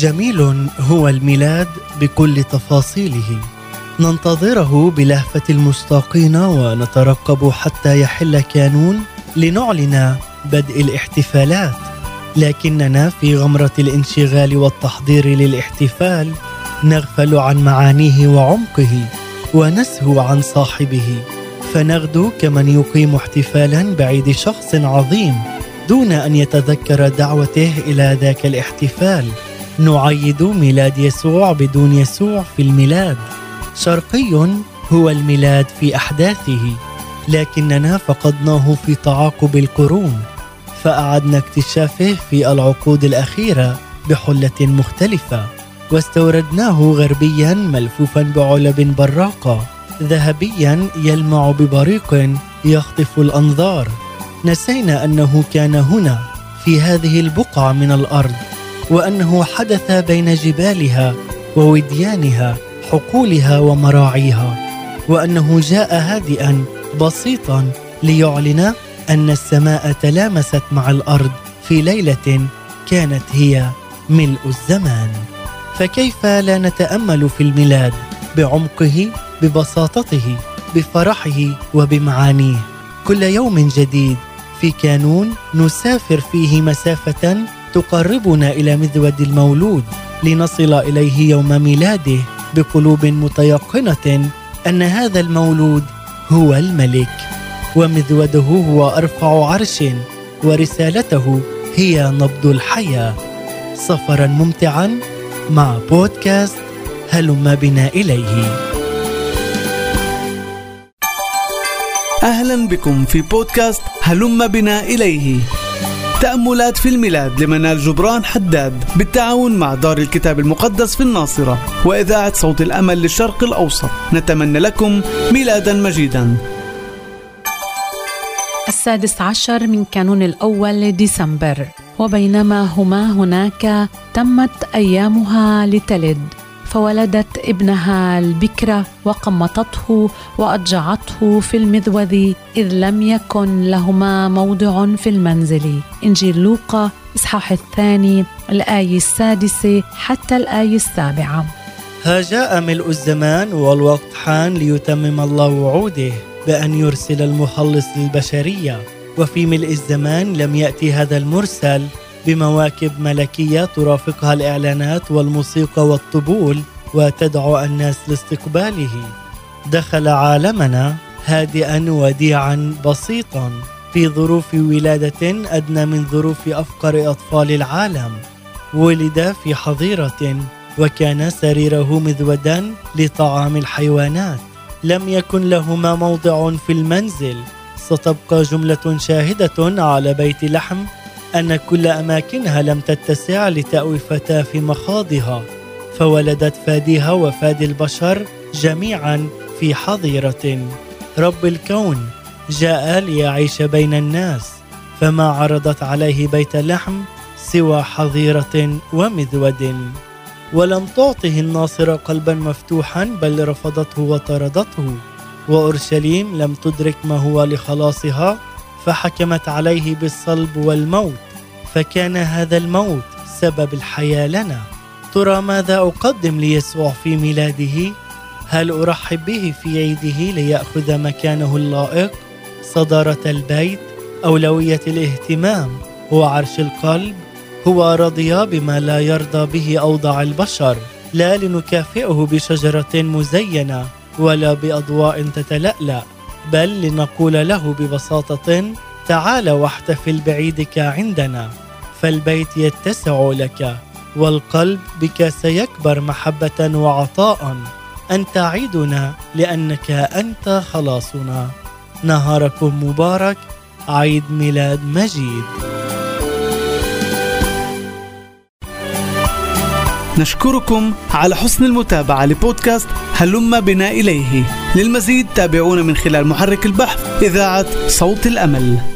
جميل هو الميلاد بكل تفاصيله. ننتظره بلهفة المشتاقين ونترقب حتى يحل كانون لنعلن بدء الاحتفالات. لكننا في غمرة الانشغال والتحضير للاحتفال نغفل عن معانيه وعمقه ونسهو عن صاحبه. فنغدو كمن يقيم احتفالا بعيد شخص عظيم دون أن يتذكر دعوته إلى ذاك الاحتفال. نعيد ميلاد يسوع بدون يسوع في الميلاد. شرقي هو الميلاد في أحداثه لكننا فقدناه في تعاقب القرون فأعدنا اكتشافه في العقود الأخيرة بحلة مختلفة واستوردناه غربيا ملفوفا بعلب براقة ذهبيا يلمع ببريق يخطف الأنظار. نسينا أنه كان هنا في هذه البقعة من الأرض. وأنه حدث بين جبالها ووديانها حقولها ومراعيها وأنه جاء هادئا بسيطا ليعلن أن السماء تلامست مع الأرض في ليلة كانت هي ملء الزمان. فكيف لا نتأمل في الميلاد بعمقه ببساطته بفرحه وبمعانيه؟ كل يوم جديد في كانون نسافر فيه مسافة تقربنا إلى مذود المولود لنصل إليه يوم ميلاده بقلوب متيقنة أن هذا المولود هو الملك ومذوده هو أرفع عرش ورسالته هي نبض الحياة. سفرا ممتعا مع بودكاست هلم بنا إليه. أهلا بكم في بودكاست هلم بنا إليه. تأملات في الميلاد لمنال جبران حداد بالتعاون مع دار الكتاب المقدس في الناصرة وإذاعة صوت الأمل للشرق الأوسط. نتمنى لكم ميلادا مجيدا. السادس عشر من كانون الأول لديسمبر. وبينما هما هناك تمت أيامها لتلد. فولدت ابنها البكرة وقمطته وأضجعته في المذوذ إذ لم يكن لهما موضع في المنزل. إنجيل لوقا إصحاح الثاني الآية السادسة حتى الآية السابعة ها جاء ملء الزمان والوقت حان ليتمم الله وعوده بأن يرسل المخلص للبشرية وفي ملء الزمان لم يأتي هذا المرسل بمواكب ملكية ترافقها الإعلانات والموسيقى والطبول وتدعو الناس لاستقباله. دخل عالمنا هادئا وديعا بسيطا في ظروف ولادة أدنى من ظروف أفقر أطفال العالم. ولد في حظيرة وكان سريره مذودا لطعام الحيوانات. لم يكن لهما موضع في المنزل. ستبقى جملة شاهدة على بيت لحم أن كل أماكنها لم تتسع لتأوي فتاة في مخاضها فولدت فاديها وفادي البشر جميعا في حظيرة. رب الكون جاء ليعيش بين الناس فما عرضت عليه بيت لحم سوى حظيرة ومذود. ولم تعطه الناصرة قلبا مفتوحا بل رفضته وطردته. وأورشليم لم تدرك ما هو لخلاصها فحكمت عليه بالصلب والموت. فكان هذا الموت سبب الحياة لنا. ترى ماذا أقدم ليسوع في ميلاده؟ هل أرحب به في عيده ليأخذ مكانه اللائق؟ صدارة البيت؟ أولوية الاهتمام؟ هو عرش القلب؟ هو رضي بما لا يرضى به اوضع البشر؟ لا لنكافئه بشجرة مزينة ولا بأضواء تتلألأ بل لنقول له ببساطة تعال واحتفل بعيدك عندنا. فالبيت يتسع لك والقلب بك سيكبر محبة وعطاء. انت عيدنا لأنك أنت خلاصنا. نهاركم مبارك عيد ميلاد مجيد. نشكركم على حسن المتابعة لبودكاست هلم بنا إليه. للمزيد تابعونا من خلال محرك البحث إذاعة صوت الأمل.